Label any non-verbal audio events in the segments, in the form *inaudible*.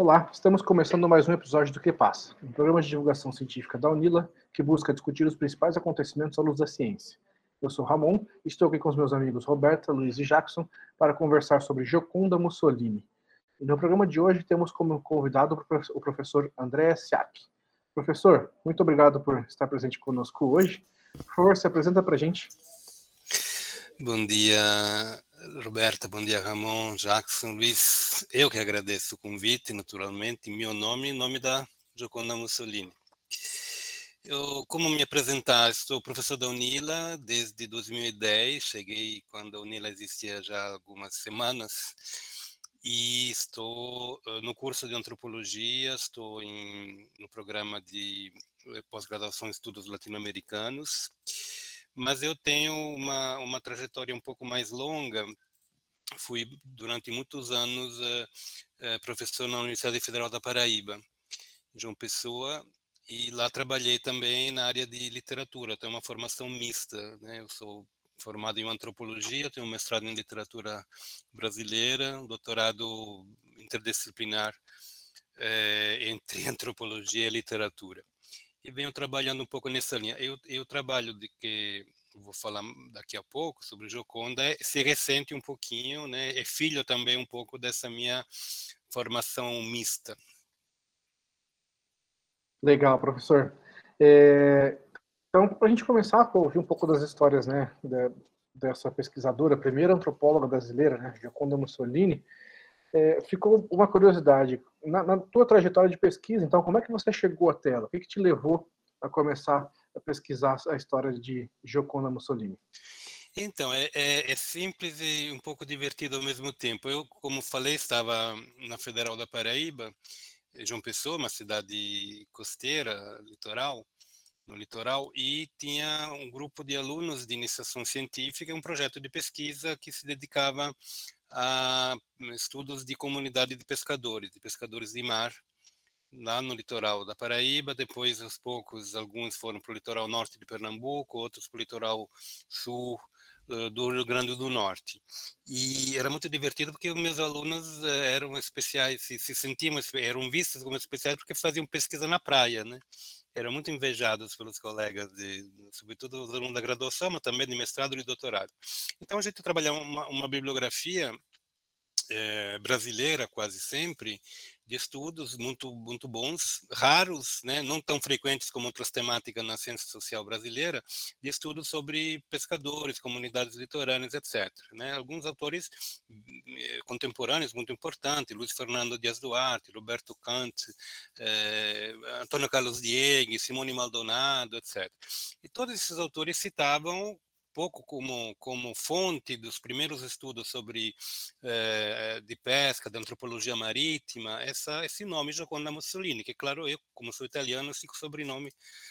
Olá, estamos começando mais um episódio do Que Passa, um programa de divulgação científica da Unila que busca discutir os principais acontecimentos à luz da ciência. Eu sou Ramon e estou aqui com os meus amigos Roberta, Luiz e Jackson para conversar sobre Gioconda Mussolini. E no programa de hoje temos como convidado o professor André Siak. Professor, muito obrigado por estar presente conosco hoje. Por favor, se apresenta para a gente. Bom dia, Roberta, bom dia, Ramon, Jackson, Luiz. Eu que agradeço o convite, naturalmente, em meu nome e em nome da Gioconda Mussolini. Eu, como me apresentar, sou professor da Unila desde 2010, cheguei quando a Unila existia já há algumas semanas, e estou no curso de antropologia, estou em, no programa de eh, pós-graduação em estudos latino-americanos, mas eu tenho uma, uma trajetória um pouco mais longa. Fui durante muitos anos uh, uh, professor na Universidade Federal da Paraíba, João Pessoa, e lá trabalhei também na área de literatura. Tenho uma formação mista, né? Eu sou formado em antropologia, tenho um mestrado em literatura brasileira, um doutorado interdisciplinar é, *laughs* entre antropologia e literatura e venho trabalhando um pouco nessa linha. Eu, eu trabalho de que vou falar daqui a pouco sobre Joconda, é, se ressente um pouquinho, né? É filho também um pouco dessa minha formação mista. Legal, professor. É, então, para a gente começar a ouvir um pouco das histórias, né, dessa pesquisadora, primeira antropóloga brasileira, né, Gioconda Mussolini, é, ficou uma curiosidade. Na, na, tua trajetória de pesquisa, então, como é que você chegou até ela? O que, que te levou a começar a pesquisar a história de Gioconda Mussolini? Então, é, é, é, simples e um pouco divertido ao mesmo tempo. Eu, como falei, estava na Federal da Paraíba, João Pessoa, uma cidade costeira, litoral, no litoral, e tinha um grupo de alunos de iniciação científica, um projeto de pesquisa que se dedicava a estudos de comunidade de pescadores, de pescadores de mar, lá no litoral da Paraíba. Depois, aos poucos, alguns foram para o litoral norte de Pernambuco, outros para o litoral sul uh, do Rio Grande do Norte. E era muito divertido porque meus alunos uh, eram especiais, se, se sentiam, eram vistos como especiais porque faziam pesquisa na praia, né? Eram muito invejados pelos colegas, de, sobretudo os alunos da graduação, mas também de mestrado e doutorado. Então a gente trabalhava uma, uma bibliografia é, brasileira quase sempre de estudos muito muito bons, raros, né, não tão frequentes como outras temáticas na ciência social brasileira, de estudos sobre pescadores, comunidades litorâneas, etc. Né? Alguns autores eh, contemporâneos muito importantes, Luiz Fernando Dias Duarte, Roberto Kant, eh, Antônio Carlos Diegue, Simone Maldonado, etc. E todos esses autores citavam pouco como, como fonte dos primeiros estudos sobre eh, de pesca, de antropologia marítima, essa, esse nome Gioconda Mussolini, que claro, eu, como sou italiano, esse sobrenome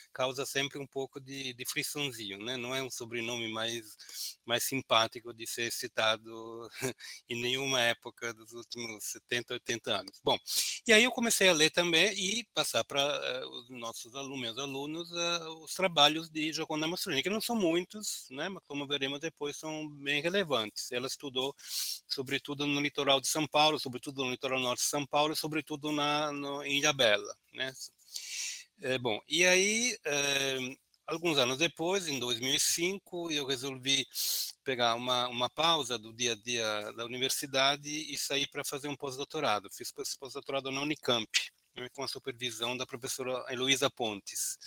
causa sempre um pouco de, de friçãozinho, né? Não é um sobrenome mais, mais simpático de ser citado *laughs* em nenhuma época dos últimos 70, 80 anos. Bom, e aí eu comecei a ler também e passar para uh, os nossos alunos, meus alunos, uh, os trabalhos de Gioconda Mussolini, que não são muitos, né? Mas como veremos depois, são bem relevantes. Ela estudou, sobretudo no litoral de São Paulo, sobretudo no litoral norte de São Paulo, e sobretudo na, no, em Ilhabela, né? É, bom, e aí, é, alguns anos depois, em 2005, eu resolvi pegar uma, uma pausa do dia a dia da universidade e sair para fazer um pós-doutorado. Fiz pós-doutorado na Unicamp, né, com a supervisão da professora Heloísa Pontes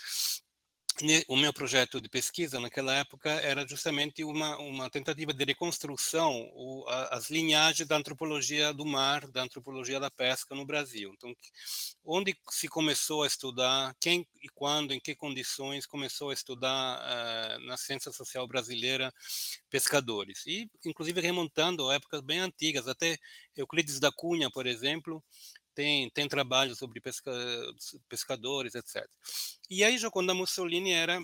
o meu projeto de pesquisa naquela época era justamente uma, uma tentativa de reconstrução o, a, as linhagens da antropologia do mar, da antropologia da pesca no Brasil. Então, onde se começou a estudar, quem e quando, em que condições começou a estudar uh, na ciência social brasileira pescadores. E, inclusive, remontando a épocas bem antigas, até Euclides da Cunha, por exemplo, tem, tem trabalho sobre pesca, pescadores, etc. E aí Gioconda Mussolini era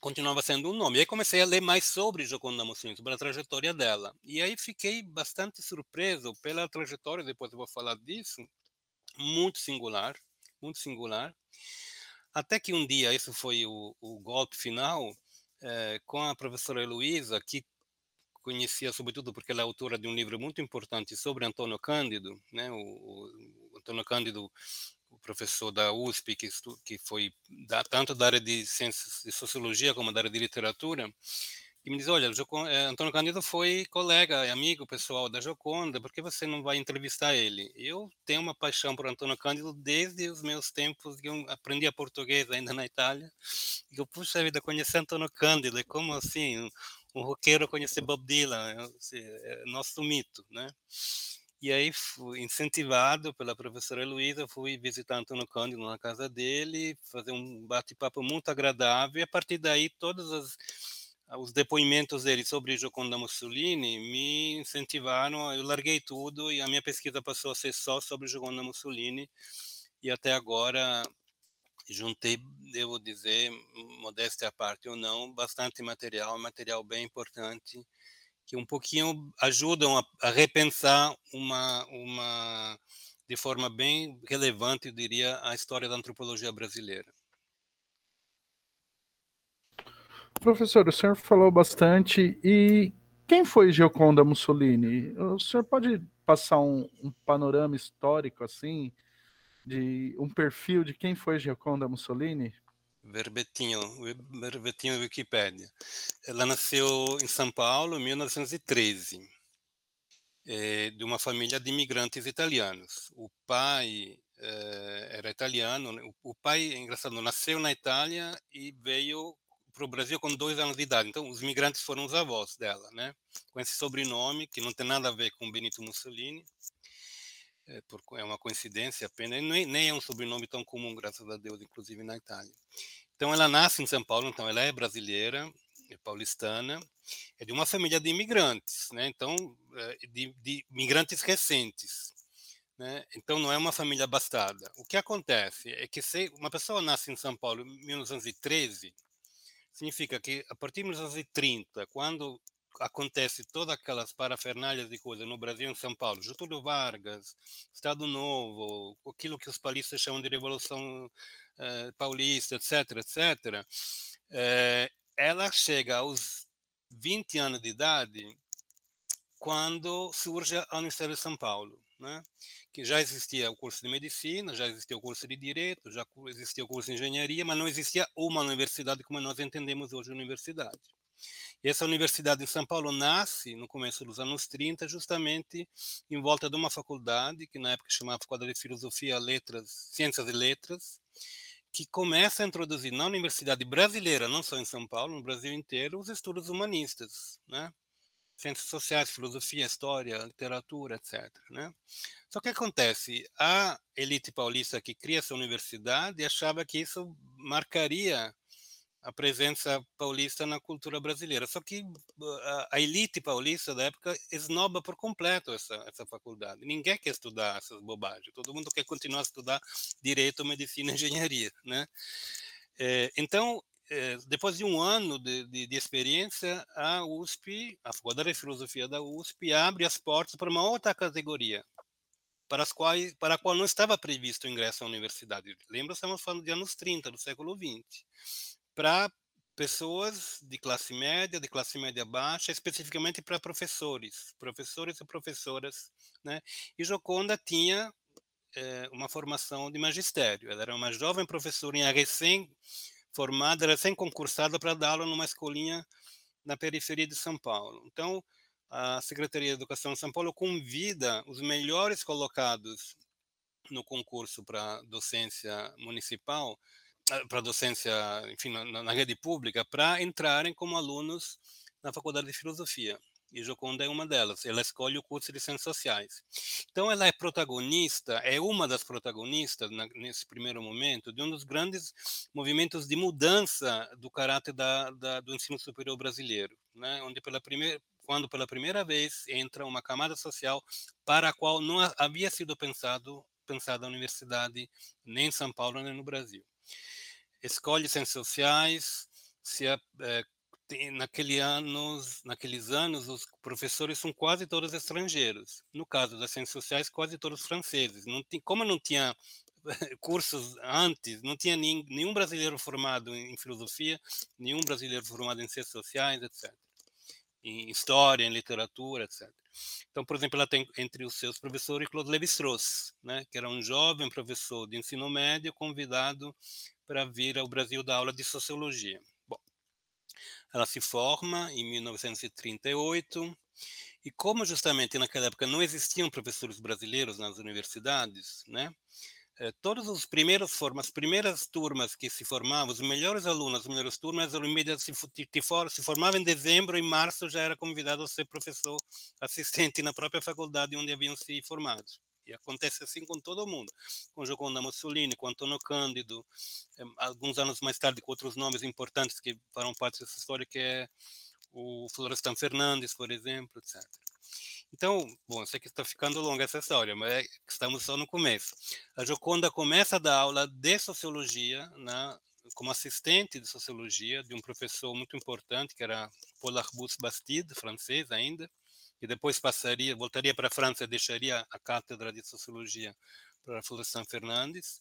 continuava sendo um nome. E aí comecei a ler mais sobre Gioconda Mussolini, sobre a trajetória dela. E aí fiquei bastante surpreso pela trajetória, depois eu vou falar disso, muito singular, muito singular. Até que um dia, isso foi o, o golpe final, é, com a professora Heloísa, que conhecia sobretudo porque ela é autora de um livro muito importante sobre Antônio Cândido, né, o, o Antônio Cândido, o professor da USP, que, que foi da, tanto da área de ciências de sociologia como da área de literatura, e me diz, olha, eh, Antônio Cândido foi colega amigo pessoal da Joconda, por que você não vai entrevistar ele? Eu tenho uma paixão por Antônio Cândido desde os meus tempos que eu aprendi a português ainda na Itália, e eu, puxa vida, conhecer Antônio Cândido, é como assim, um, um roqueiro conhecer Bob Dylan, é, assim, é nosso mito, né? E aí, fui incentivado pela professora Heloísa, fui visitar Antônio Cândido na casa dele, fazer um bate-papo muito agradável, e a partir daí todas as os depoimentos dele sobre Gioconda Mussolini me incentivaram, eu larguei tudo e a minha pesquisa passou a ser só sobre Gioconda Mussolini e até agora juntei, devo dizer, modéstia à parte ou não, bastante material, material bem importante, que um pouquinho ajudam a, a repensar uma, uma, de forma bem relevante, eu diria, a história da antropologia brasileira. Professor, o senhor falou bastante. E quem foi Gioconda Mussolini? O senhor pode passar um, um panorama histórico, assim, de um perfil de quem foi Gioconda Mussolini? Verbetinho, verbetinho Wikipedia. Ela nasceu em São Paulo em 1913, é, de uma família de imigrantes italianos. O pai é, era italiano, né? o, pai, engraçado, nasceu na Itália e veio para o Brasil com dois anos de idade. Então, os migrantes foram os avós dela, né? Com esse sobrenome, que não tem nada a ver com Benito Mussolini. É, é uma coincidência apenas. Nem, nem é um sobrenome tão comum, graças a Deus, inclusive na Itália. Então, ela nasce em São Paulo, então ela é brasileira, é paulistana, é de uma família de imigrantes, né? Então, é, de, de imigrantes recentes. Né? Então não é uma família abastada. O que acontece é que se uma pessoa nasce em São Paulo em 1913, significa que a partir de 1930, quando acontece todas aquelas parafernálias de coisas no Brasil em São Paulo, Getúlio Vargas, Estado Novo, aquilo que os paulistas chamam de Revolução eh, Paulista, etc., etc., eh, ela chega aos 20 anos de idade quando surge a Universidade de São Paulo, né? que já existia o curso de medicina, já existia o curso de direito, já existia o curso de engenharia, mas não existia uma universidade como nós entendemos hoje universidade. E essa universidade em São Paulo nasce no começo dos anos 30, justamente em volta de uma faculdade que na época chamava Faculdade de Filosofia, Letras, Ciências e Letras, que começa a introduzir na universidade brasileira, não só em São Paulo, no Brasil inteiro, os estudos humanistas, né? Ciências sociais, filosofia, história, literatura, etc. Né? Só que acontece, a elite paulista que cria essa universidade achava que isso marcaria a presença paulista na cultura brasileira. Só que a, a elite paulista da época esnoba por completo essa, essa faculdade. Ninguém quer estudar essas bobagens. Todo mundo quer continuar a estudar direito, medicina *laughs* engenharia, né? É, então, é, depois de um ano de, de, de, experiência, a USP, a Faculdade de Filosofia da USP, abre as portas para uma outra categoria, para, as quais, para a qual não estava previsto o ingresso à universidade. Lembra, estamos falando de anos 30 do século 20. Para pessoas de classe média, de classe média baixa, especificamente para professores, professores e professoras. Né? E Joconda tinha é, uma formação de magistério. Ela era uma jovem professora recém formada, recém-concursada para dar aula numa escolinha na periferia de São Paulo. Então, a Secretaria de Educação de São Paulo convida os melhores colocados no concurso para docência municipal, para docência, enfim, na, na rede pública, para entrarem como alunos na Faculdade de Filosofia. E Joconda é uma delas. Ela escolhe o curso de Ciências Sociais. Então, ela é protagonista, é uma das protagonistas, na, nesse primeiro momento, de um dos grandes movimentos de mudança do caráter da, da, do ensino superior brasileiro, né? onde pela primeira, quando pela primeira vez entra uma camada social para a qual não havia sido pensado pensada a universidade nem em São Paulo nem no Brasil. Escolhe ciências sociais, se é, naquele anos, naqueles anos os professores são quase todos estrangeiros. No caso das ciências sociais, quase todos franceses. Não tem, como não tinha cursos antes, não tinha nem, nenhum brasileiro formado em filosofia, nenhum brasileiro formado em ciências sociais, etc em história, em literatura, etc. Então, por exemplo, ela tem entre os seus professores Claude Lévi-Strauss, né, que era um jovem professor de ensino médio convidado para vir ao Brasil dar aula de sociologia. Bom, ela se forma em 1938 e como justamente naquela época não existiam professores brasileiros nas universidades, né, eh, todos os primeiros formas, as primeiras turmas que se formavam, os melhores alunos, as melhores turmas, eram imediatamente se, formavam em dezembro, em março já era convidado a ser professor assistente na própria faculdade onde haviam se formado. E acontece assim com todo mundo, com Gioconda Mussolini, com Antônio Cândido, eh, alguns anos mais tarde com outros nomes importantes que farão parte dessa história, que é o Florestan Fernandes, por exemplo, etc. Então, bom, sei que está ficando longa essa história, mas é estamos só no começo. A Joconda começa a dar aula de sociologia na, como assistente de sociologia de um professor muito importante, que era Paul Arbus Bastide, francês ainda, e depois passaria, voltaria para a França e deixaria a cátedra de sociologia para Florestan Fernandes.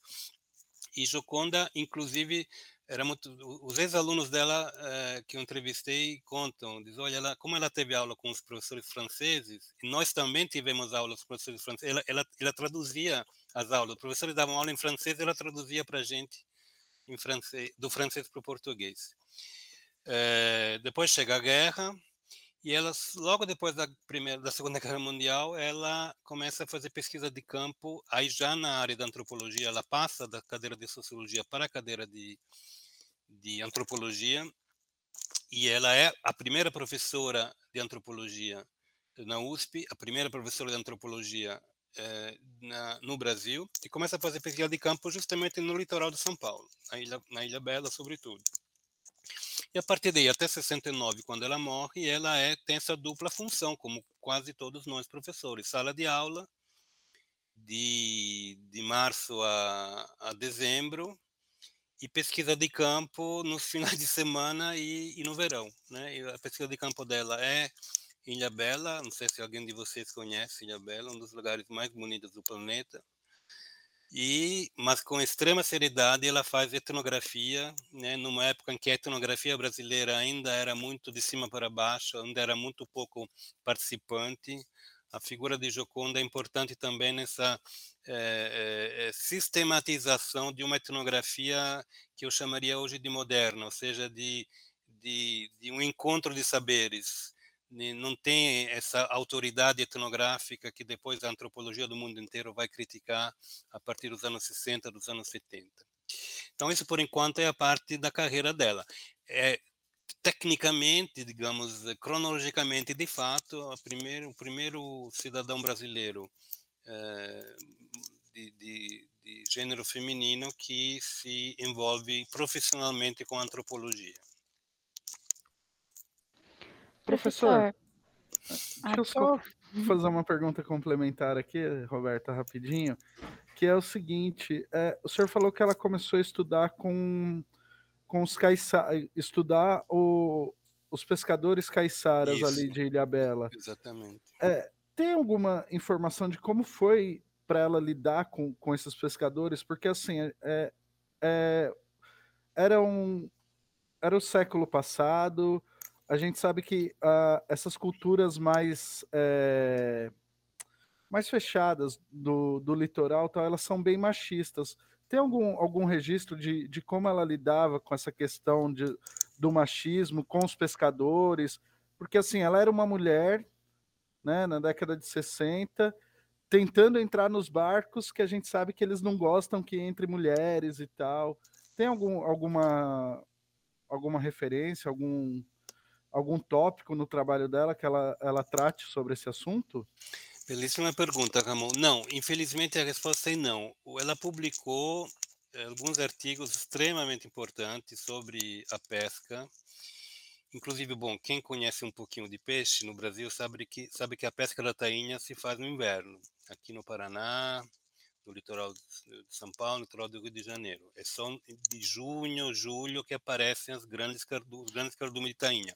E Joconda, inclusive, era muito os ex-alunos dela eh, que eu entrevistei contam diz olha ela, como ela teve aula com os professores franceses e nós também tivemos aula com os professores franceses ela, ela, ela traduzia as aulas os professores davam aula em francês ela traduzia para a gente em francês do francês para o português eh, depois chega a guerra e ela logo depois da primeira da segunda guerra mundial ela começa a fazer pesquisa de campo aí já na área da antropologia ela passa da cadeira de sociologia para a cadeira de de antropologia e ela é a primeira professora de antropologia na USP, a primeira professora de antropologia eh, na, no Brasil, e começa a fazer pesquisa de campo justamente no litoral de São Paulo, na Ilha, na Ilha Bela, sobretudo. E a partir daí, até 69, quando ela morre, ela é, tem essa dupla função, como quase todos nós professores, sala de aula, de, de março a, a dezembro, e pesquisa de campo nos *laughs* finais de semana e, e no verão. Né? E a pesquisa de campo dela é Ilha Bela, não sei se alguém de vocês conhece Ilha Bela, um dos lugares mais bonitos do planeta. E, mas com extrema seriedade ela faz etnografia, né, numa época em que a etnografia brasileira ainda era muito de cima para baixo, ainda era muito pouco participante, a figura de Joconda é importante também nessa é, é, sistematização de uma etnografia que eu chamaria hoje de moderna, ou seja, de, de, de um encontro de saberes. Não tem essa autoridade etnográfica que depois a antropologia do mundo inteiro vai criticar a partir dos anos 60, dos anos 70. Então, isso por enquanto é a parte da carreira dela. É, tecnicamente, digamos, cronologicamente, de fato, primeiro, o primeiro cidadão brasileiro é, de, de, de, gênero feminino que se envolve profissionalmente com antropologia. Professor, deixa eu só fazer uma pergunta complementar aqui, Roberta, rapidinho, que é o seguinte, é, o senhor falou que ela começou a estudar com com os caiçaras, estudar o, os pescadores caiçaras Isso. ali de Ilha Bela. Exatamente. É, tem alguma informação de como foi para ela lidar com, com esses pescadores? Porque assim, é, é, era um era o século passado. A gente sabe que uh, essas culturas mais é, mais fechadas do, do litoral, tal, elas são bem machistas. Tem algum, algum registro de, de como ela lidava com essa questão de, do machismo com os pescadores? Porque, assim, ela era uma mulher, né, na década de 60, tentando entrar nos barcos que a gente sabe que eles não gostam que entre mulheres e tal. Tem algum, alguma, alguma referência, algum, algum tópico no trabalho dela que ela, ela trate sobre esse assunto? Belíssima pergunta, Ramon. Não, infelizmente a resposta é não. Ela publicou eh, alguns artigos extremamente importantes sobre a pesca. Inclusive, bom, quem conhece um pouquinho de peixe no Brasil sabe que, sabe que a pesca da tainha se faz no inverno. Aqui no Paraná, no litoral de São Paulo, no litoral do Rio de Janeiro. É só de junho, julho que aparecem as grandes cardu, os grandes cardumes de tainha.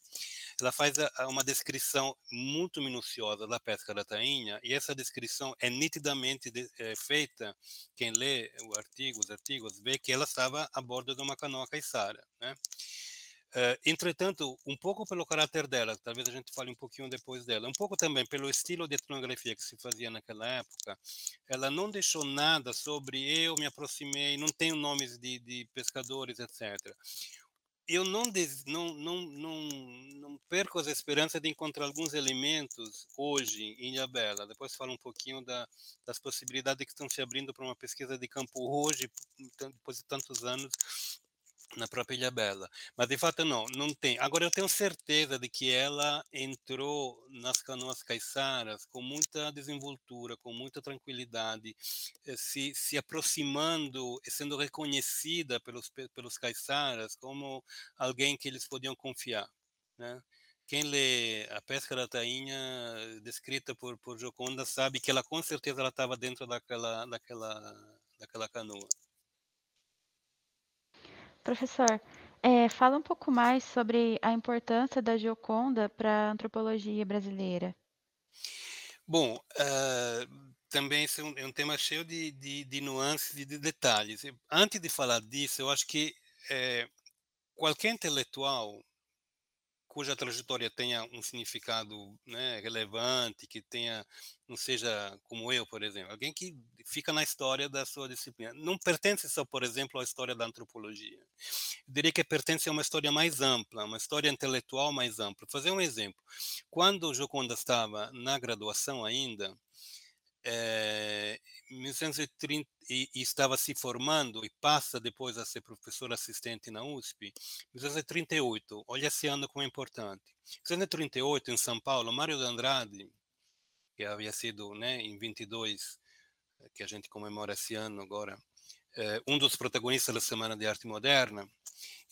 Ela faz a, uma descrição muito minuciosa da pesca da tainha e essa descrição é nitidamente de, é, feita, quem lê o artigo, os artigos, vê que ela estava a bordo de uma canoa caiçara, né? Uh, entretanto, um pouco pelo caráter dela, talvez a gente fale um pouquinho depois dela, um pouco também pelo estilo de etnografia que se fazia naquela época, ela não deixou nada sobre eu me aproximei, não tenho nomes de, de pescadores, etc. Eu não, des, não, não, não, não perco as esperanças de encontrar alguns elementos hoje em Ilhabela. Depois falo um pouquinho da, das possibilidades que estão se abrindo para uma pesquisa de campo hoje, depois de tantos anos, na própria Ilha Bela. Mas de fato não, não tem. Agora eu tenho certeza de que ela entrou nas canoas caiçaras com muita desenvoltura, com muita tranquilidade, eh, se, se aproximando e sendo reconhecida pelos, pelos caiçaras como alguém que eles podiam confiar. Né? Quem lê A Pesca da Tainha, descrita por, por Joconda, sabe que ela com certeza ela estava dentro daquela, daquela, daquela canoa. Professor, é, fala um pouco mais sobre a importância da Gioconda para a antropologia brasileira. Bom, uh, também é um, é um, tema cheio de, de, de nuances e de detalhes. Antes de falar disso, eu acho que é, qualquer intelectual cuja trajetória tenha um significado né, relevante, que tenha, não seja como eu, por exemplo, alguém que fica na história da sua disciplina. Não pertence só, por exemplo, à história da antropologia. Eu diria que pertence a uma história mais ampla, uma história intelectual mais ampla. Vou fazer um exemplo. Quando Joconda estava na graduação ainda, é, 1930 e, e, estava se formando e passa depois a ser professor assistente na USP, 1938, olha esse ano como é importante. 1938, em São Paulo, Mário de Andrade, que havia sido né, em 22, eh, que a gente comemora esse ano agora, um dos protagonistas da Semana de Arte Moderna,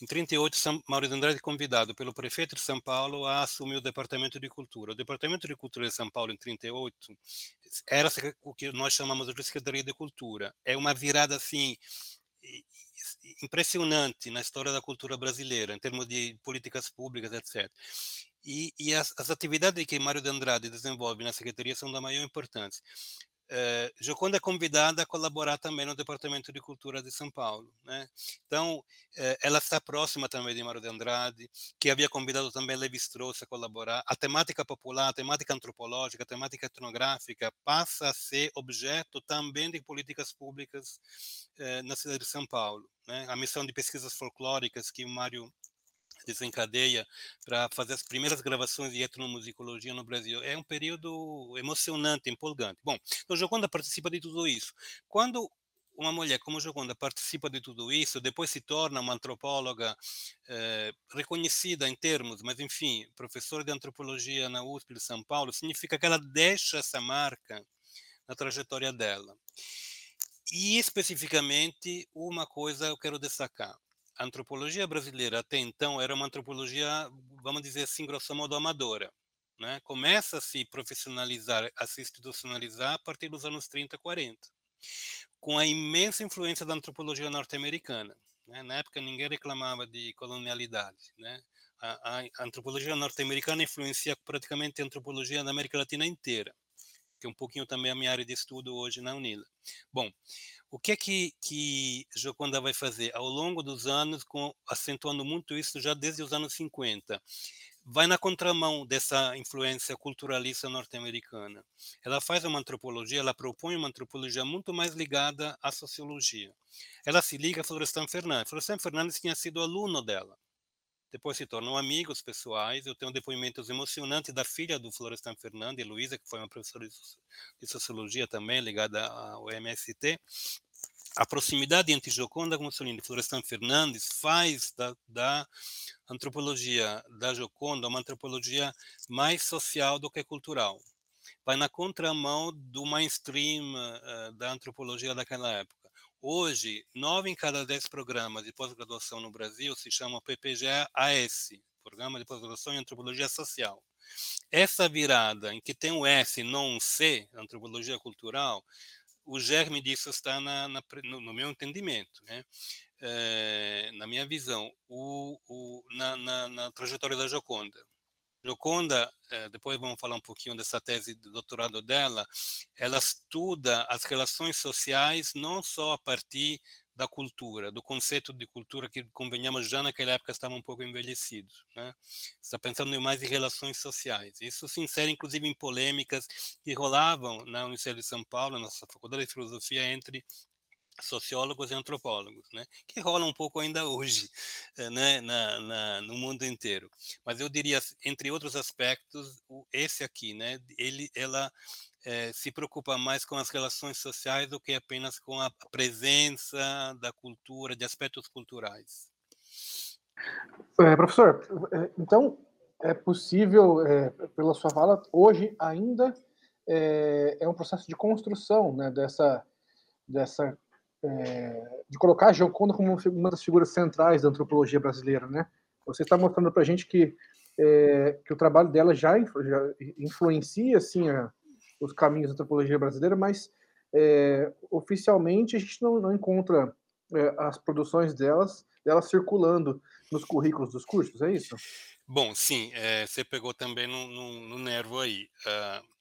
em 38, São Mauro de Andrade convidado pelo prefeito de São Paulo a assumir o Departamento de Cultura. O Departamento de Cultura de São Paulo, em 38, era o que nós chamamos de Secretaria de Cultura. É uma virada, assim, impressionante na história da cultura brasileira, em termos de políticas públicas, etc. E, e as, as, atividades que Mário de Andrade desenvolve na Secretaria são da maior importância. Uh, Joconda é convidada a colaborar também no Departamento de Cultura de São Paulo. Né? Então, uh, ela está próxima também de Mário de Andrade, que havia convidado também Levi Strauss a colaborar. A temática popular, a temática antropológica, a temática etnográfica passa a ser objeto também de políticas públicas uh, na cidade de São Paulo. Né? A missão de pesquisas folclóricas que o Mário desencadeia para fazer as primeiras gravações de etnomusicologia no Brasil. É um período emocionante, empolgante. Bom, então Joconda participa de tudo isso. Quando uma mulher como Joconda participa de tudo isso, depois se torna uma antropóloga eh, reconhecida em termos, mas enfim, professora de antropologia na USP de São Paulo, significa que ela deixa essa marca na trajetória dela. E especificamente, uma coisa eu quero destacar a antropologia brasileira até então era uma antropologia, vamos dizer assim, grosso modo amadora. Né? Começa a se profissionalizar, a se institucionalizar a partir dos anos 30, 40, com a imensa influência da antropologia norte-americana. Né? Na época ninguém reclamava de colonialidade. Né? A, a, a antropologia norte-americana influencia praticamente a antropologia da América Latina inteira, que é um pouquinho também a minha área de estudo hoje na UNILA. Bom, o que é que, que Joconda vai fazer? Ao longo dos anos, com, acentuando muito isso já desde os anos 50, vai na contramão dessa influência culturalista norte-americana. Ela faz uma antropologia, ela propõe uma antropologia muito mais ligada à sociologia. Ela se liga a Florestan Fernandes. Florestan Fernandes tinha sido aluno dela. Depois se tornam amigos pessoais. Eu tenho depoimentos emocionantes da filha do Florestan Fernandes, Luísa, que foi uma professora de sociologia também, ligada ao MST. A proximidade entre Joconda Mussolini e Florestan Fernandes faz da, da antropologia da Joconda uma antropologia mais social do que cultural. Vai na contramão do mainstream uh, da antropologia daquela época. Hoje, nove em cada dez programas de pós-graduação no Brasil se chamam PPG-AS, Programa de Pós-Graduação em Antropologia Social. Essa virada em que tem um S não um C, Antropologia Cultural, o germe disso está na, na, no, no, meu entendimento, né? É, na minha visão, o, o, na, na, trajetória da Joconda. Joconda, eh, depois vamos falar um pouquinho dessa tese de doutorado dela, ela estuda as relações sociais não só a partir da cultura, do conceito de cultura que, convenhamos, já naquela época estava um pouco envelhecido. Né? Está pensando mais em relações sociais. Isso se insere, inclusive, em polêmicas que rolavam na Universidade de São Paulo, na nossa Faculdade de Filosofia, entre sociólogos e antropólogos, né? que rola um pouco ainda hoje eh, né? na, na, no mundo inteiro. Mas eu diria, entre outros aspectos, esse aqui, né? ele, ela é, se preocupa mais com as relações sociais do que apenas com a presença da cultura, de aspectos culturais. É, professor, então é possível, é, pela sua fala, hoje ainda é um processo de construção né, dessa, dessa é, de colocar a Gioconda como uma das figuras centrais da antropologia brasileira, né? Você está mostrando para a gente que, é, que o trabalho dela já, já influencia, assim, a, os caminhos da antropologia brasileira, mas é, oficialmente a gente não, não encontra é, as produções delas, delas circulando nos currículos dos cursos, é isso? Bom, sim, é, você pegou também no, no, no nervo aí. Uh,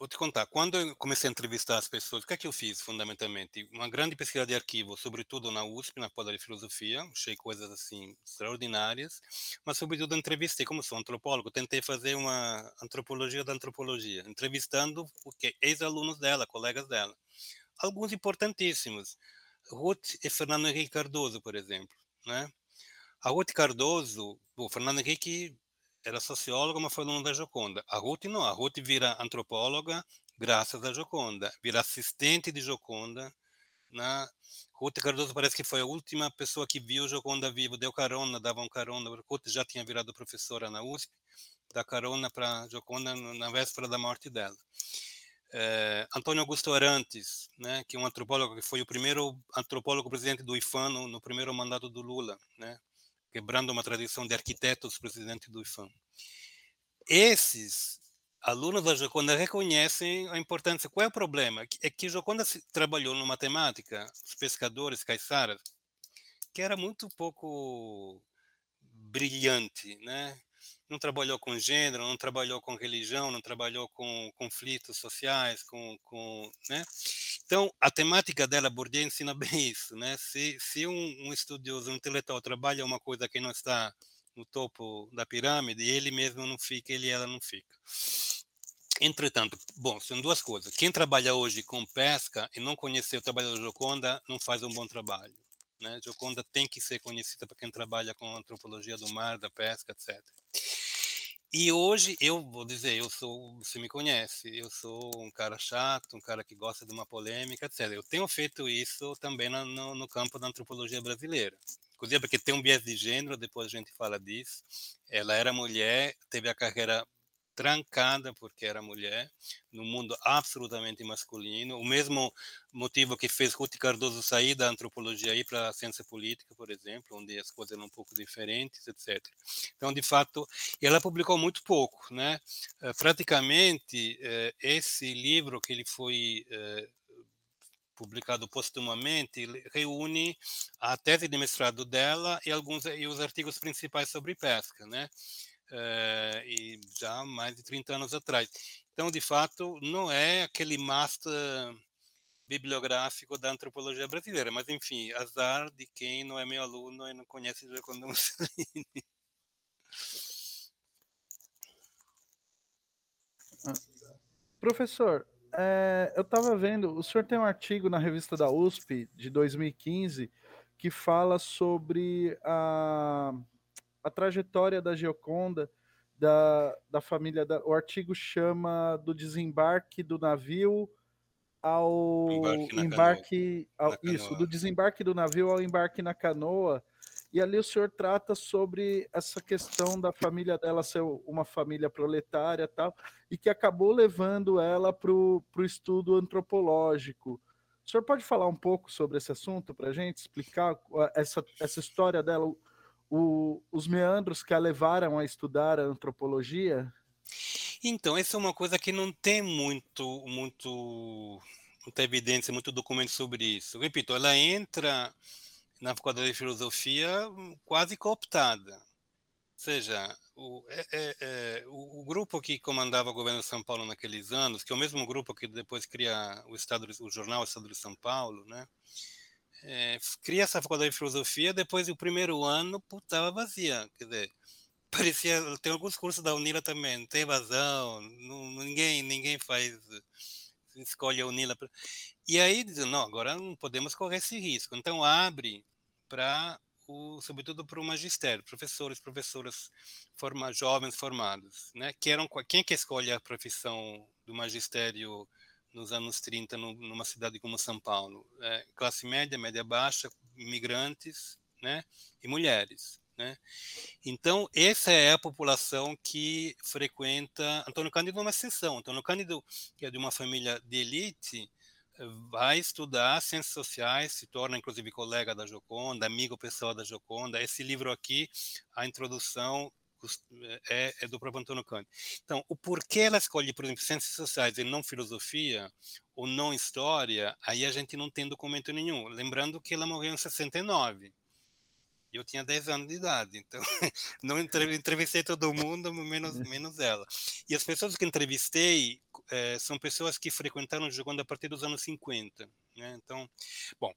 Vou te contar, quando eu comecei a entrevistar as pessoas, o que é que eu fiz, fundamentalmente? Uma grande pesquisa de arquivo, sobretudo na USP, na Pós de Filosofia, achei coisas, assim, extraordinárias, mas, sobretudo, entrevistei, como sou antropólogo, tentei fazer uma antropologia da antropologia, entrevistando ex-alunos dela, colegas dela. Alguns importantíssimos, Ruth e Fernando Henrique Cardoso, por exemplo, né? A Ruth Cardoso, o Fernando Henrique era socióloga, mas foi aluna da Joconda. A Ruth não, a Ruth vira antropóloga graças à Joconda, vira assistente de Joconda. Na Ruth Cardoso parece que foi a última pessoa que viu Joconda vivo, deu carona, dava um carona. Ruth já tinha virado professora na USP, dá carona para Joconda na véspera da morte dela. É, Antônio Augusto Arantes, né, que é um antropólogo que foi o primeiro antropólogo presidente do IFAM no, no primeiro mandato do Lula, né, quebrando uma tradição de arquitetos presidente do IFAM. Esses alunos da Joconda reconhecem a importância. Qual é o problema? É que Joconda trabalhou no matemática, os pescadores, caiçaras, que era muito pouco brilhante, né? Não trabalhou com gênero, não trabalhou com religião, não trabalhou com conflitos sociais, com, com né? Então, a temática dela, Bourdieu *laughs* ensina bem isso, né? Se, se um, um estudioso, um intelectual trabalha uma coisa que não está no topo da pirâmide, ele mesmo não fica, ele ela não fica. Entretanto, bom, são duas coisas. Quem trabalha hoje com pesca e não conheceu o trabalho da Joconda não faz um bom trabalho. Né? Tem que ser conhecida para quem trabalha com antropologia do mar, da pesca, etc. E hoje eu vou dizer, eu sou, você me conhece, eu sou um cara chato, um cara que gosta de uma polêmica, etc. Eu tenho feito isso também no, no, no campo da antropologia brasileira. Inclusive porque tem um viés de gênero, depois a gente fala disso. Ela era mulher, teve a carreira trancada porque era mulher, no mundo absolutamente masculino. O mesmo motivo que fez Ruth Cardoso sair da antropologia e para a ciência política, por exemplo, onde as coisas eram um pouco diferentes, etc. Então, de fato, ela publicou muito pouco, né? Eh, praticamente, eh, esse livro que ele foi eh, publicado postumamente, reúne a tese de mestrado dela e alguns e os artigos principais sobre pesca, né? É, e já mais de 30 anos atrás. Então, de fato, não é aquele master bibliográfico da antropologia brasileira, mas enfim, azar de quem não é meu aluno e não conhece Giacomo Mussolini. Professor, é, eu estava vendo, o senhor tem um artigo na revista da USP de 2015 que fala sobre a a trajetória da Gioconda, da, da família. Da, o artigo chama do desembarque do navio ao embarque, embarque ao, isso, do desembarque do navio ao embarque na canoa. E ali o senhor trata sobre essa questão da família dela ser uma família proletária tal, e que acabou levando ela para o estudo antropológico. O senhor pode falar um pouco sobre esse assunto para a gente, explicar essa, essa história dela, o, os meandros que a levaram a estudar a antropologia? Então, essa é uma coisa que não tem muito, muito, muita evidência, muito documento sobre isso. Repito, ela entra na faculdade de filosofia quase cooptada. Ou seja, o, é, é, é, o, grupo que comandava o governo de São Paulo naqueles anos, que é o mesmo grupo que depois cria o, Estado, o jornal Estado de São Paulo, né? É, cria essa faculdade de filosofia, depois do primeiro ano, estava vazia, quer dizer, *laughs* parecia, tem alguns cursos da Unila também, não tem evasão, não, ninguém, ninguém faz, escolhe a Unila. E aí dizem, não, agora não podemos correr esse risco, então abre para o, sobretudo para o magistério, professores, professoras forma, jovens formados, né? Que eram quem que escolhe a profissão do magistério nos anos 30 no, numa cidade como São Paulo? É, classe média, média baixa, imigrantes, né? E mulheres. Né? Então, essa é a população que frequenta. Antônio Cândido é uma exceção. Antônio Cândido, que é de uma família de elite, vai estudar ciências sociais, se torna inclusive colega da Joconda, amigo pessoal da Joconda. Esse livro aqui, a introdução é, é, do próprio Antônio Cândido. Então, o porquê ela escolhe, por exemplo, ciências sociais e não filosofia ou não história, aí a gente não tem documento nenhum. Lembrando que ela morreu em 69 eu tinha 10 anos de idade, então *laughs* não entrevistei todo mundo, menos, uhum. menos ela. E as pessoas que entrevistei é, são pessoas que frequentaram jogando a partir dos anos 50. Né? Então, bom,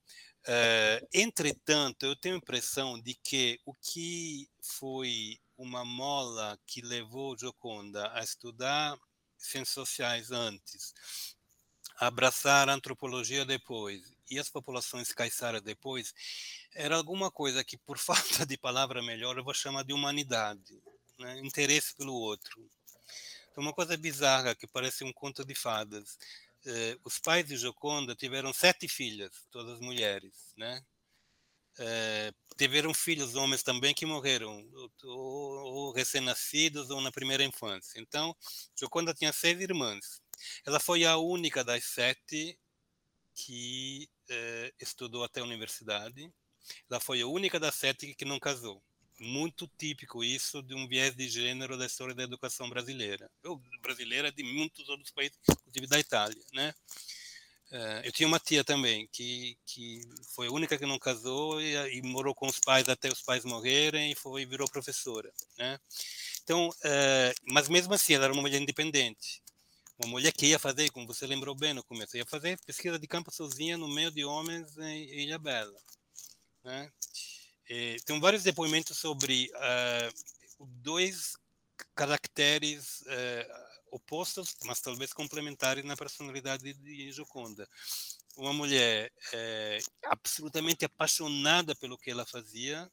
é, entretanto, eu tenho a impressão de que o que foi uma mola que levou Joconda a estudar ciências sociais antes, a abraçar a antropologia depois e as populações caiçaras depois, era alguma coisa que, por *laughs* falta de palavra melhor, eu vou chamar de humanidade, né? interesse pelo outro. Então, uma coisa bizarra que parece um conto de fadas. Eh, os pais de Joconda tiveram sete filhas, todas mulheres, né? Eh, tiveram filhos homens também que morreram, ou, ou recém-nascidos ou na primeira infância. Então, Joconda tinha seis irmãs. Ela foi a única das sete que eh, estudou até a universidade. Ela foi a única das sete que não casou. Muito típico isso de um viés de gênero da história da educação brasileira. Eu, brasileira de muitos outros países, inclusive da Itália, né? Uh, eu tinha uma tia também que, que foi a única que não casou e, e, morou com os pais até os pais morrerem e foi virou professora, né? Então, uh, mas mesmo assim ela era uma mulher independente uma mulher que ia fazer, como você lembrou bem no começo, ia fazer pesquisa de campo sozinha no meio de homens em Ilha Bela. Né? E, tem vários depoimentos sobre uh, dois caracteres uh, opostos, mas talvez complementares na personalidade de Joconda. Uma mulher é, absolutamente apaixonada pelo que ela fazia,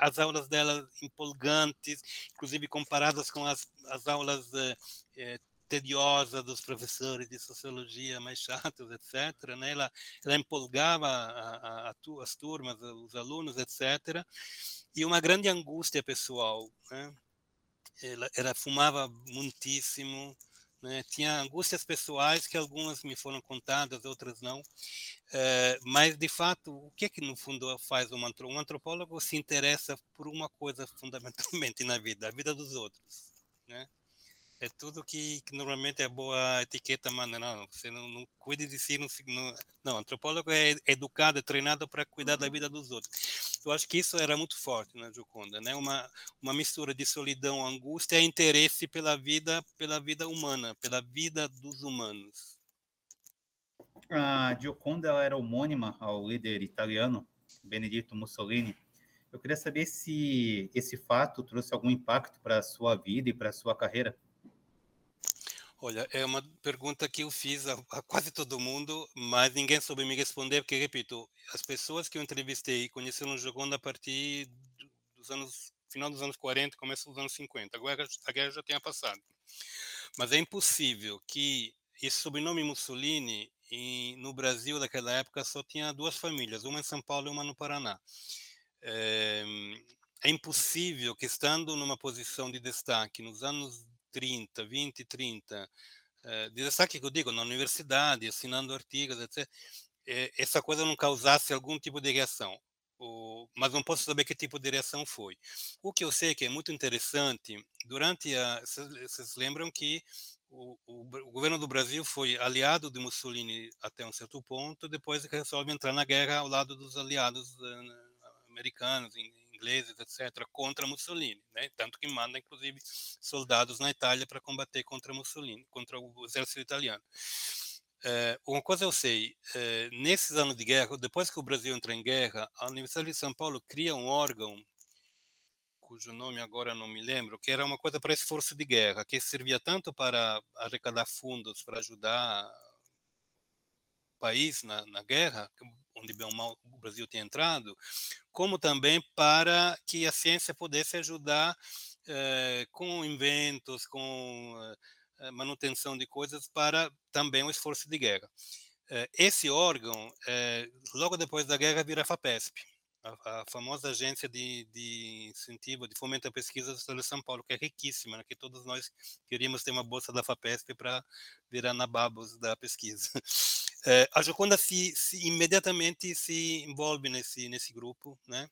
as aulas dela empolgantes, inclusive comparadas com as, as aulas é, tediosa dos professores de sociologia mais chatos, etc. Né? Ela, ela empolgava a, a, a, as turmas, os alunos, etc. E uma grande angústia pessoal. Né? Ela, ela fumava muitíssimo, né? tinha angústias pessoais que algumas me foram contadas, outras não. É, mas, de fato, o que é que, no fundo, faz um antropólogo? Um antropólogo se interessa por uma coisa fundamentalmente na vida, a vida dos outros. Né? É tudo que, que, normalmente é boa etiqueta, mano. Não, você não, não cuide de si. Não, não, não antropólogo é educado, é treinado para cuidar da uhum. vida dos outros. Eu acho que isso era muito forte na Gioconda, né? Uma, uma mistura de solidão, angústia e interesse pela vida, pela vida humana, pela vida dos humanos. A Gioconda era homônima ao líder italiano Benedito Mussolini. Eu queria saber se esse fato trouxe algum impacto para a sua vida e para a sua carreira. Olha, é uma pergunta que eu fiz a, a, quase todo mundo, mas ninguém soube me responder, porque, repito, as pessoas que eu entrevistei conheceram o Joconda a partir dos anos, final dos anos 40, começo dos anos 50. Agora a guerra já tinha passado. Mas é impossível que esse sobrenome Mussolini, em, no Brasil daquela época, só tinha duas famílias, uma em São Paulo e uma no Paraná. É, é impossível que, estando numa posição de destaque nos anos 30, 20, 30, eh, de destaque que eu digo, na universidade, assinando artigos, etc., eh, essa coisa não causasse algum tipo de reação. O, mas não posso saber que tipo de reação foi. O que eu sei que é muito interessante, durante a. Vocês lembram que o, o, o, governo do Brasil foi aliado de Mussolini até um certo ponto, depois que resolve entrar na guerra ao lado dos aliados uh, americanos, ingleses, etc., contra Mussolini, né? tanto que manda, inclusive, soldados na Itália para combater contra Mussolini, contra o exército italiano. É, uma coisa eu sei, é, nesses anos de guerra, depois que o Brasil entra em guerra, a Universidade de São Paulo cria um órgão, cujo nome agora não me lembro, que era uma coisa para esforço de guerra, que servia tanto para arrecadar fundos para ajudar o país na, na guerra, onde bem ou mal o Brasil tinha entrado, como também para que a ciência pudesse ajudar eh, com inventos, com eh, manutenção de coisas para também o esforço de guerra. Eh, esse órgão, logo depois da guerra, vira a FAPESP, a, a famosa agência de, de, incentivo, de fomento à pesquisa do Estado de São Paulo, que é riquíssima, né, que todos nós queríamos ter uma bolsa da FAPESP para virar nababos da pesquisa. É, a Joconda se, se, imediatamente se envolve nesse, nesse grupo, né?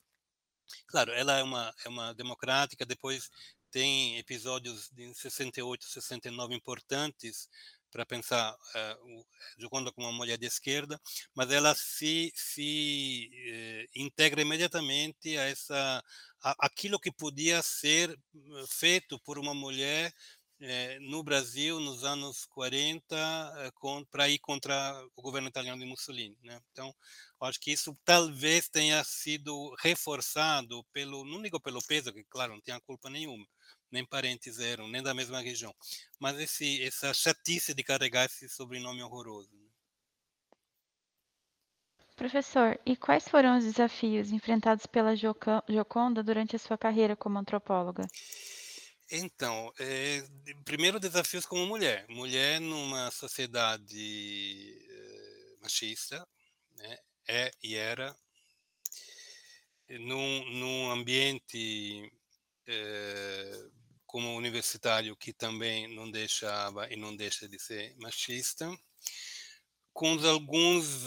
Claro, ela é uma, é uma democrática, depois tem episódios de 68, 69 importantes, para pensar uh, o como uma mulher de esquerda, mas ela se, se uh, integra imediatamente a essa a, aquilo que podia ser eh, feito por uma mulher uh, no Brasil nos anos 40 para ir contra o governo italiano de Mussolini, né? Então, acho que isso talvez tenha sido reforçado pelo não digo pelo peso, que claro não tinha culpa nenhuma, nem parentes eram, nem da mesma região. Mas esse, essa chatice de carregar esse sobrenome horroroso. Né? Professor, e quais foram os desafios enfrentados pela Joconda durante a sua carreira como antropóloga? Então, é, primeiro desafios como mulher. Mulher numa sociedade é, machista, né, é e era, num, num ambiente é, como universitário que também não deixava e não deixa de ser machista, com alguns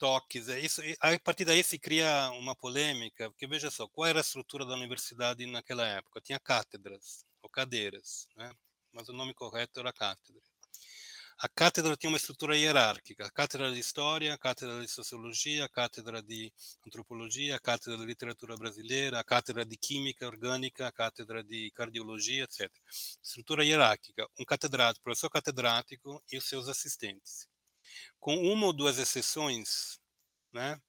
toques. É isso, a partir daí se cria uma polêmica, porque veja só, qual era a estrutura da universidade naquela época? Tinha cátedras ou cadeiras, né? mas o nome correto era cátedra. A cátedra tinha uma estrutura hierárquica: a cátedra de História, a cátedra de Sociologia, a cátedra de Antropologia, a cátedra de Literatura Brasileira, a cátedra de Química Orgânica, a cátedra de Cardiologia, etc. Estrutura hierárquica: um catedrático, professor catedrático e os seus assistentes. Com uma ou duas exceções, né?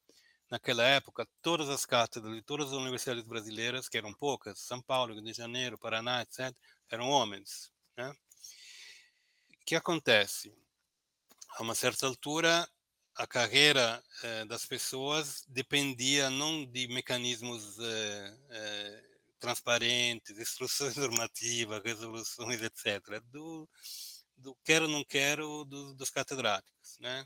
naquela época, todas as cátedras de todas as universidades brasileiras, que eram poucas, São Paulo, Rio de Janeiro, Paraná, etc., eram homens. Né? que acontece? A uma certa altura, a carreira eh, das pessoas dependia não de mecanismos eh, eh, transparentes, *laughs* instruções normativas, resoluções, etc., do, do quero não quero do, dos catedráticos, né?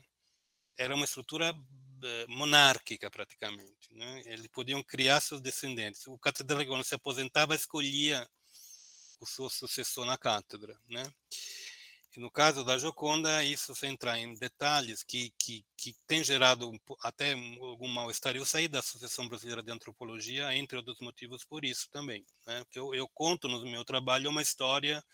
Era uma estrutura eh, monárquica praticamente, né? Eles podiam criar seus descendentes. O catedrático quando se aposentava escolhia o seu sucessor na cátedra, né? E no caso da Joconda, isso sem entrar em detalhes que, que, que tem gerado até algum mal-estar. Eu saí da Associação Brasileira de Antropologia, entre outros motivos, por isso também. Né? Porque eu, eu conto no meu trabalho uma história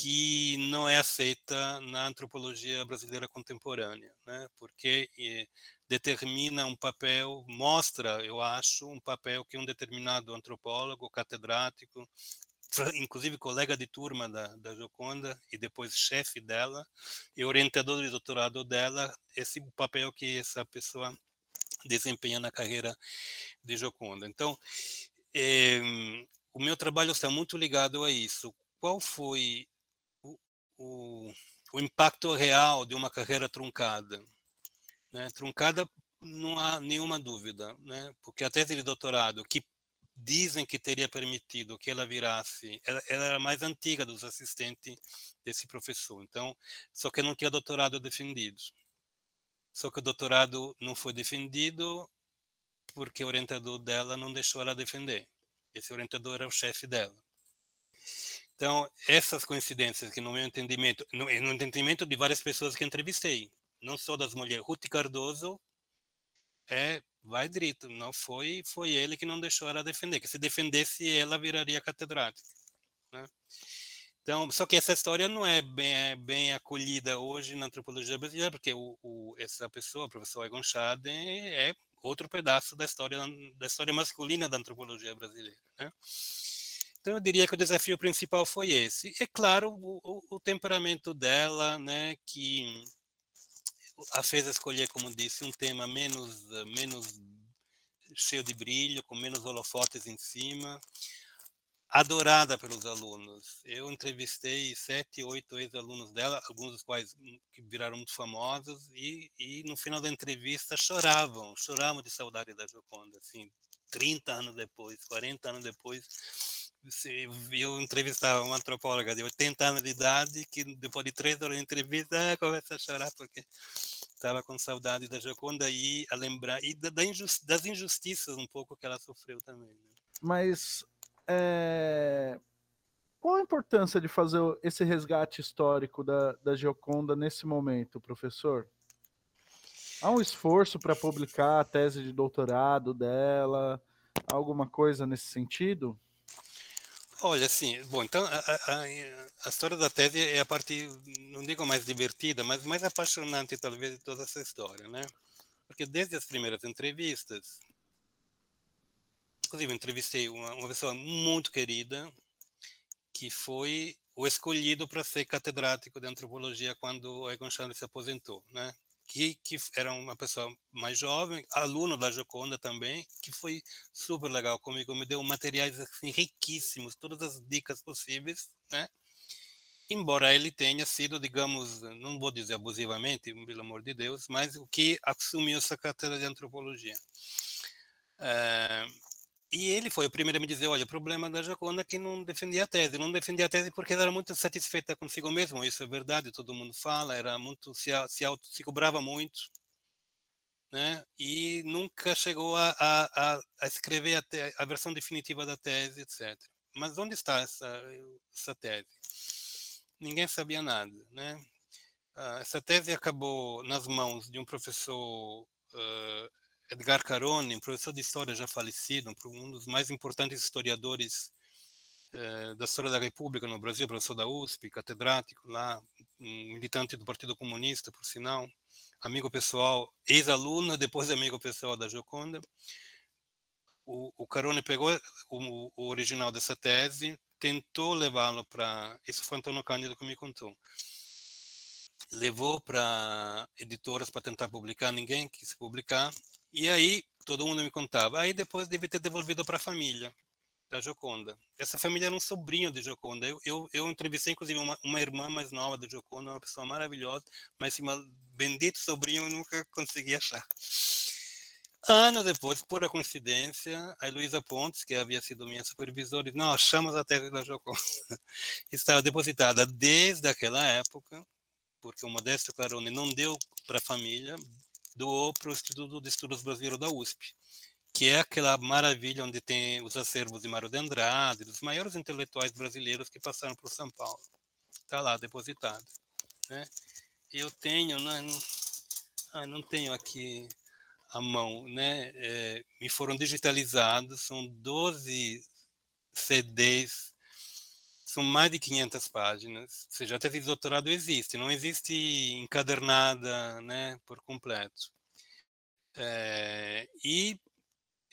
que não é aceita na antropologia brasileira contemporânea, né? porque eh, determina um papel, mostra, eu acho, um papel que um determinado antropólogo, catedrático, inclusive colega de turma da, da Joconda e depois chefe dela e orientador de doutorado dela, esse papel que essa pessoa desempenha na carreira de Joconda. Então, é, o meu trabalho está muito ligado a isso. Qual foi o, o, impacto real de uma carreira truncada? Né? Truncada não há nenhuma dúvida, né? porque a tese de doutorado, que dizem que teria permitido que ela virasse, ela, ela, era mais antiga dos assistentes desse professor, então, só que não tinha doutorado defendido. Só que o doutorado não foi defendido porque o orientador dela não deixou ela defender. Esse orientador era o chefe dela. Então, essas coincidências que no meu entendimento, no, no entendimento de várias pessoas que entrevistei, não só das mulheres, Ruth Cardoso é vai grito. Não foi foi ele que não deixou ela defender. Que se defendesse ela viraria catedrática. Né? Então, só que essa história não é bem, é bem acolhida hoje na antropologia brasileira, porque o, o, essa pessoa, o professor Egon Schaden, é outro pedaço da história da história masculina da antropologia brasileira. Né? Então, eu diria que o desafio principal foi esse. É claro, o, o, temperamento dela, né, que a fez escolher, como disse, um tema menos, menos cheio de brilho, com menos holofotes em cima, adorada pelos alunos. Eu entrevistei sete, oito ex-alunos dela, alguns dos quais que viraram muito famosos, e, e no final da entrevista choravam, choravam de saudade da Joconda, assim, 30 anos depois, 40 anos depois, eu entrevistava uma antropóloga de 80 anos de idade que depois de três horas de entrevista *laughs* começa a chorar porque estava com saudade da Joconda e a lembrar e da, das injustiças um pouco que ela sofreu também. Né? Mas é... qual a importância de fazer esse resgate histórico da, da Gioconda nesse momento, professor? Há um esforço para publicar a tese de doutorado dela, alguma coisa nesse sentido? Olha, assim, bom, então a, a, a, história da tese é a parte, não digo mais divertida, mas mais apaixonante talvez de toda essa história, né? Porque desde as primeiras entrevistas, inclusive entrevistei uma, uma pessoa muito querida, que foi o escolhido para ser catedrático de antropologia quando Egon Chandler se aposentou, né? Que, que era uma pessoa mais jovem, aluno da Joconda também, que foi super legal comigo, me deu materiais assim, riquíssimos, todas as dicas possíveis, né? Embora ele tenha sido, digamos, não vou dizer abusivamente, pelo amor de Deus, mas o que assumiu essa cátedra de antropologia. É, e ele foi o primeiro a me dizer, olha, o problema da Jaconda é que não defendia a tese. Não defendia a tese porque ela era muito satisfeita consigo mesmo. Isso é verdade, todo mundo fala. Era muito se, se, auto, se cobrava muito, né? E nunca chegou a, a, a escrever a, te, a, versão definitiva da tese, etc. Mas onde está essa, essa tese? Ninguém sabia nada, né? Uh, essa tese acabou nas mãos de um professor uh, Edgar Carone, professor de história já falecido, um dos mais importantes historiadores eh, da história da República no Brasil, professor da USP, catedrático lá, um militante do Partido Comunista, por sinal, amigo pessoal, ex-aluno, depois amigo pessoal da Gioconda. O, o Carone pegou o, o original dessa tese, tentou levá-lo para. Isso foi Antônio Cândido que me contou levou para editoras para tentar publicar, ninguém quis publicar. E aí todo mundo me contava. Aí depois deve ter devolvido para a família da Joconda. Essa família era um sobrinho de Joconda. Eu, eu, eu entrevistei inclusive uma, uma irmã mais nova da Joconda, uma pessoa maravilhosa, mas esse bendito sobrinho eu nunca consegui achar. Anos depois, por coincidência, a Luísa Pontes, que havia sido minha supervisora, disse, não, achamos a tese da Joconda. *laughs* Estava depositada desde aquela época, porque o Modesto Carone não deu para a família, doou para o Instituto de Estudos Brasileiros da USP, que é aquela maravilha onde tem os acervos de Mário de Andrade, dos maiores intelectuais brasileiros que passaram por São Paulo. Está lá depositado. Né? Eu tenho, não, não, ah, não tenho aqui a mão, né? É, me foram digitalizados, são 12 CDs são mais de 500 páginas, ou seja, a tese de doutorado existe, não existe encadernada né, por completo. É, e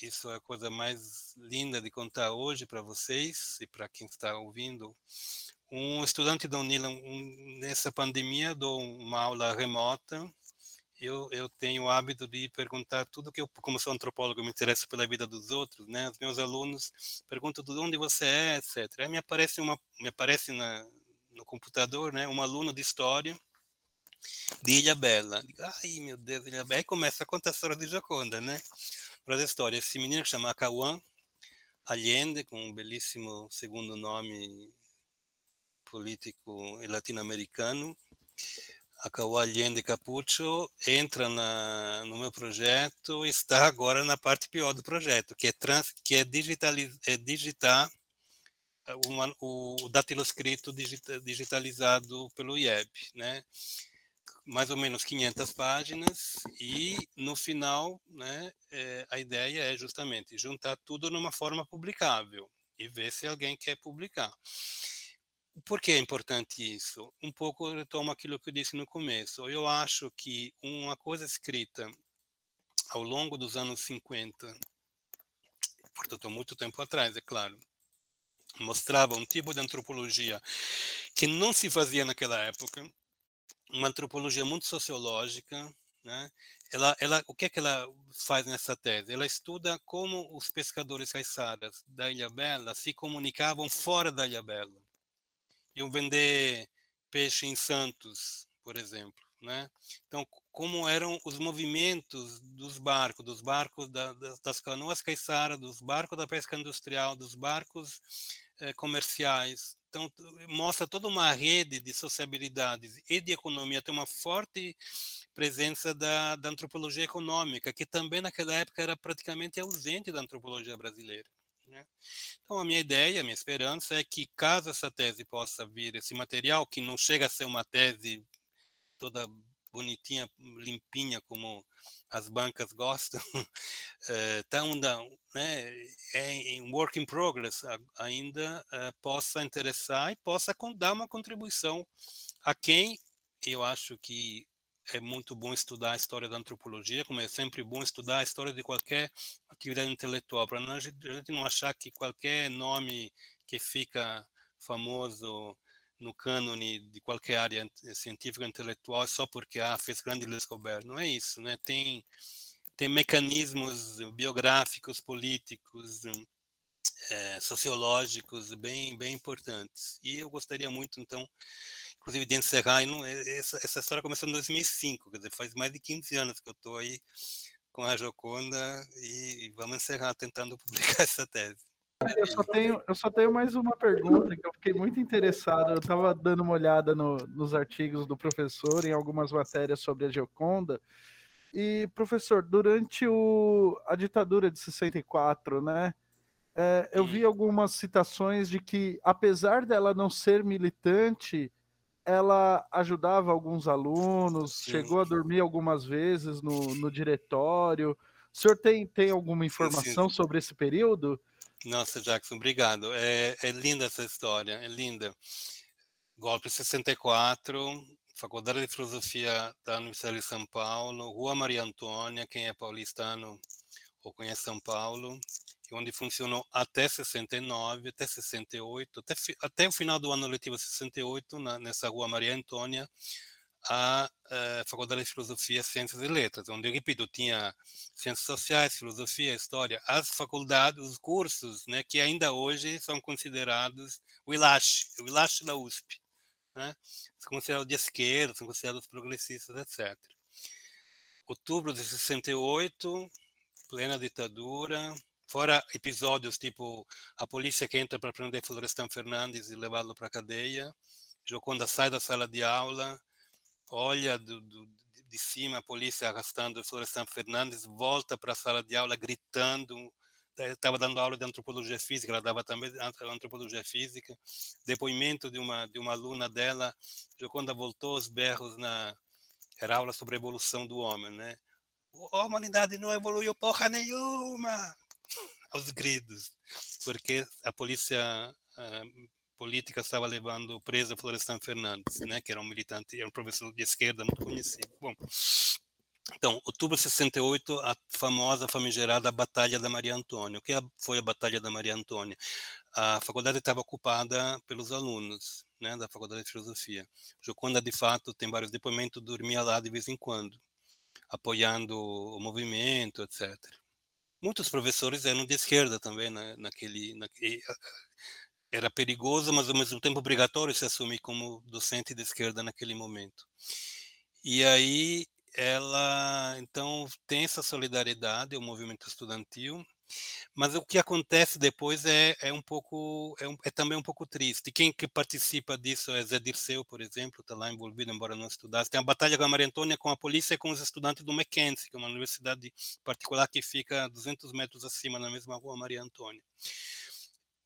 isso é a coisa mais linda de contar hoje para vocês e para quem está ouvindo. Um estudante da Unila, um, nessa pandemia, dou uma aula remota eu, eu tenho o hábito de perguntar tudo que eu, como sou antropólogo, me interesso pela vida dos outros, né? Os meus alunos perguntam de onde você é, etc. Aí me aparece uma, me aparece na, no computador, né? Um aluno de história de Ilha Bela. Ai, meu Deus, Ilha Bela. Aí começa a contar a história de Jaconda, né? Para a história, esse menino que chama Cauã Allende, com um belíssimo segundo nome político latino-americano, a Cauã Allende Capuccio entra na, no meu projeto e está agora na parte pior do projeto, que é, trans, que é, digitaliz, é digitar uma, o datiloscrito digita, digitalizado pelo IEB, né? mais ou menos 500 páginas e no final né, é, a ideia é justamente juntar tudo numa forma publicável e ver se alguém quer publicar. Por que é importante isso? Um pouco retomo aquilo que eu disse no começo. Eu acho que uma coisa escrita ao longo dos anos 50, portanto, muito tempo atrás, é claro, mostrava um tipo de antropologia que não se fazia naquela época, uma antropologia muito sociológica, né? Ela, ela, o que é que ela faz nessa tese? Ela estuda como os pescadores caiçaras da Ilha Bela se comunicavam fora da Ilha Bela. Iam vender peixe em Santos, por exemplo, né? Então, como eram os movimentos dos barcos, dos barcos da, das, das canoas caiçaras, dos barcos da pesca industrial, dos barcos eh, comerciais. Então, mostra toda uma rede de sociabilidades e de economia, tem uma forte presença da, da antropologia econômica, que também naquela época era praticamente ausente da antropologia brasileira. Né? Então, a minha ideia, a minha esperança é que, caso essa tese possa vir, esse material, que não chega a ser uma tese toda bonitinha, limpinha, como as bancas gostam, *laughs* eh, ainda né, é em work in progress, ainda uh, possa interessar e possa dar uma contribuição a quem eu acho que é muito bom estudar a história da antropologia, como é sempre bom estudar a história de qualquer atividade intelectual, para a gente não achar que qualquer nome que fica famoso no cânone de qualquer área científica intelectual só porque ah, fez grande descoberta. Não é isso, né? Tem tem mecanismos biográficos, políticos, é, sociológicos bem bem importantes. E eu gostaria muito então inclusive de encerrar, não, essa, essa história começou em 2005, quer dizer, faz mais de 15 anos que eu estou aí com a Joconda e vamos encerrar tentando *laughs* publicar essa tese. Eu só tenho, eu só tenho mais uma pergunta que eu fiquei muito interessado. Eu estava dando uma olhada no, nos artigos do professor em algumas matérias sobre a Gioconda. E, professor, durante o, a ditadura de 64, né, é, eu vi algumas citações de que, apesar dela não ser militante, ela ajudava alguns alunos, Sim. chegou a dormir algumas vezes no, no diretório. O senhor tem, tem alguma informação Sim. sobre esse período? Nossa, Jackson, obrigado. É, é linda essa história, é linda. Golpe 64, Faculdade de Filosofia da Universidade de São Paulo, Rua Maria Antônia, quem é paulistano ou conhece São Paulo, onde funcionou até 69, até 68, até, até o final do ano letivo 68, na, nessa Rua Maria Antônia, a, a, eh, Faculdade de Filosofia, Ciências e Letras, onde, repito, tinha Ciências Sociais, Filosofia, História, as faculdades, os cursos, né, que ainda hoje são considerados o ILASH, o ILASH da USP, né, são considerados de esquerda, são considerados progressistas, etc. Outubro de 68, plena ditadura, fora episódios tipo a polícia que entra para prender Florestan Fernandes e levá-lo para a cadeia, Joconda sai da sala de aula, olha do, do, de cima a polícia arrastando Florestan Fernandes, volta para a sala de aula gritando, estava dando aula de antropologia física, ela dava também antropologia física, depoimento de uma de uma aluna dela, quando voltou os berros na era aula sobre a evolução do homem, né? A humanidade não evoluiu porra nenhuma, aos gritos, porque a polícia política estava levando preso Florestan Fernandes, né, que era um militante, era um professor de esquerda muito conhecido. Bom, então, outubro de 68, a famosa, famigerada Batalha da Maria Antônia. O que foi a Batalha da Maria Antônia? A faculdade estava ocupada pelos alunos né, da Faculdade de Filosofia. Joconda, de fato, tem vários depoimentos, dormia lá de vez em quando, apoiando o movimento, etc. Muitos professores eram de esquerda também, né, naquele, naquele, era perigoso, mas ao mesmo tempo obrigatório se assumir como docente de esquerda naquele momento. E aí ela então tem essa solidariedade ao movimento estudantil, mas o que acontece depois é, é um pouco é, um, é, também um pouco triste. Quem que participa disso é Zé Dirceu, por exemplo, está lá envolvido, embora não estudasse. Tem a batalha com a Maria Antônia com a polícia e com os estudantes do Mackenzie, que é uma universidade particular que fica 200 metros acima na mesma rua Maria Antônia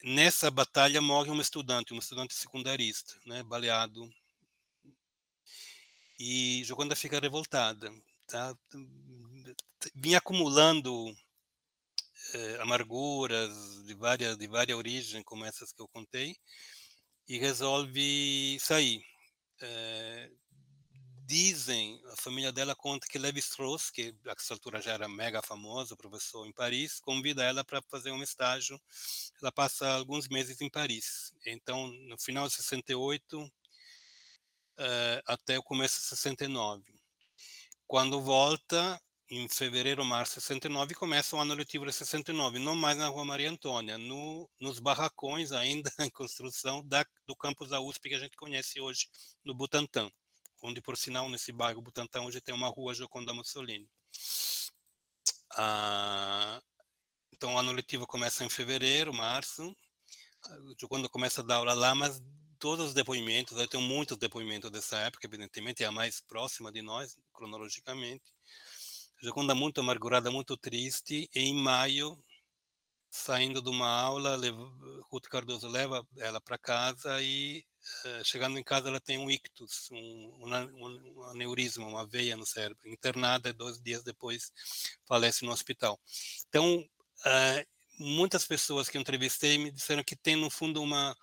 nessa batalha morre um estudante, um estudante secundarista, né, baleado. E Joconda fica revoltada, tá? Vinha acumulando eh, amarguras de várias de várias origens, como essas que eu contei, e resolve sair. Eh, dizem, a família dela conta que Levi Strauss, que a essa altura já era mega famoso, professor em Paris, convida ela para fazer um estágio. Ela passa alguns meses em Paris. Então, no final de 68 uh, até o começo de 69. Quando volta, em fevereiro, março de 69, começa o ano letivo de 69, não mais na Rua Maria Antônia, no, nos barracões ainda *laughs* em construção da, do campus da USP que a gente conhece hoje, no Butantã, onde, por sinal, nesse bairro Butantã, hoje tem uma rua Joconda Mussolini. Ah, então, o ano letivo começa em fevereiro, março, Joconda começa a dar aula lá, mas todos os depoimentos, eu tenho muitos depoimentos dessa época, evidentemente, é a mais próxima de nós, cronologicamente, Joconda muito amargurada, muito triste, e em maio, saindo de uma aula, Ruth Cardoso leva ela para casa e, uh, chegando em casa, ela tem um ictus, um, um, um, aneurisma, uma veia no cérebro. Internada, dois dias depois, falece no hospital. Então, uh, muitas pessoas que entrevistei me disseram que tem, no fundo, uma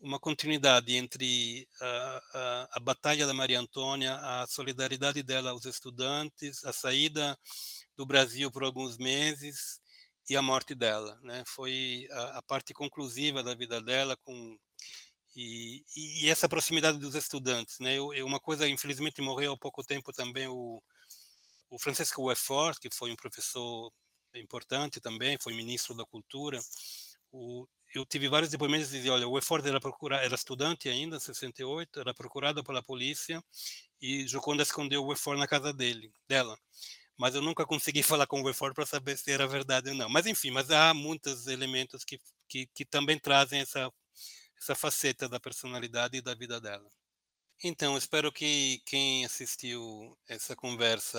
uma continuidade entre a, a, a, batalha da Maria Antônia, a solidariedade dela aos estudantes, a saída do Brasil por alguns meses e a morte dela, né? Foi a, a parte conclusiva da vida dela com e, e, essa proximidade dos estudantes, né? Eu, eu, uma coisa, infelizmente, morreu há pouco tempo também o, o Francisco Weffort, que foi um professor importante também, foi ministro da Cultura. O, eu tive vários depoimentos diziam, olha, o Eford era procurado, era estudante ainda, em 68, era procurado pela polícia e Joconda escondeu o Eford na casa dele, dela. Mas eu nunca consegui *laughs* falar com o Eford para saber se era verdade ou não. Mas enfim, mas há muitos elementos que, que, que também trazem essa, essa faceta da personalidade e da vida dela. Então, espero que quem assistiu essa conversa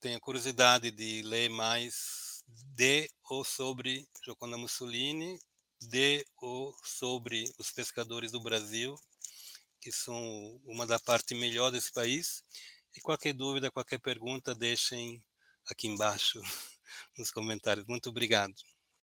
tenha curiosidade de ler mais de ou sobre Joconda Mussolini de ou sobre os pescadores do Brasil, que são uma da parte melhor desse país. E qualquer dúvida, qualquer pergunta, deixem aqui embaixo *laughs* nos comentários. Muito obrigado.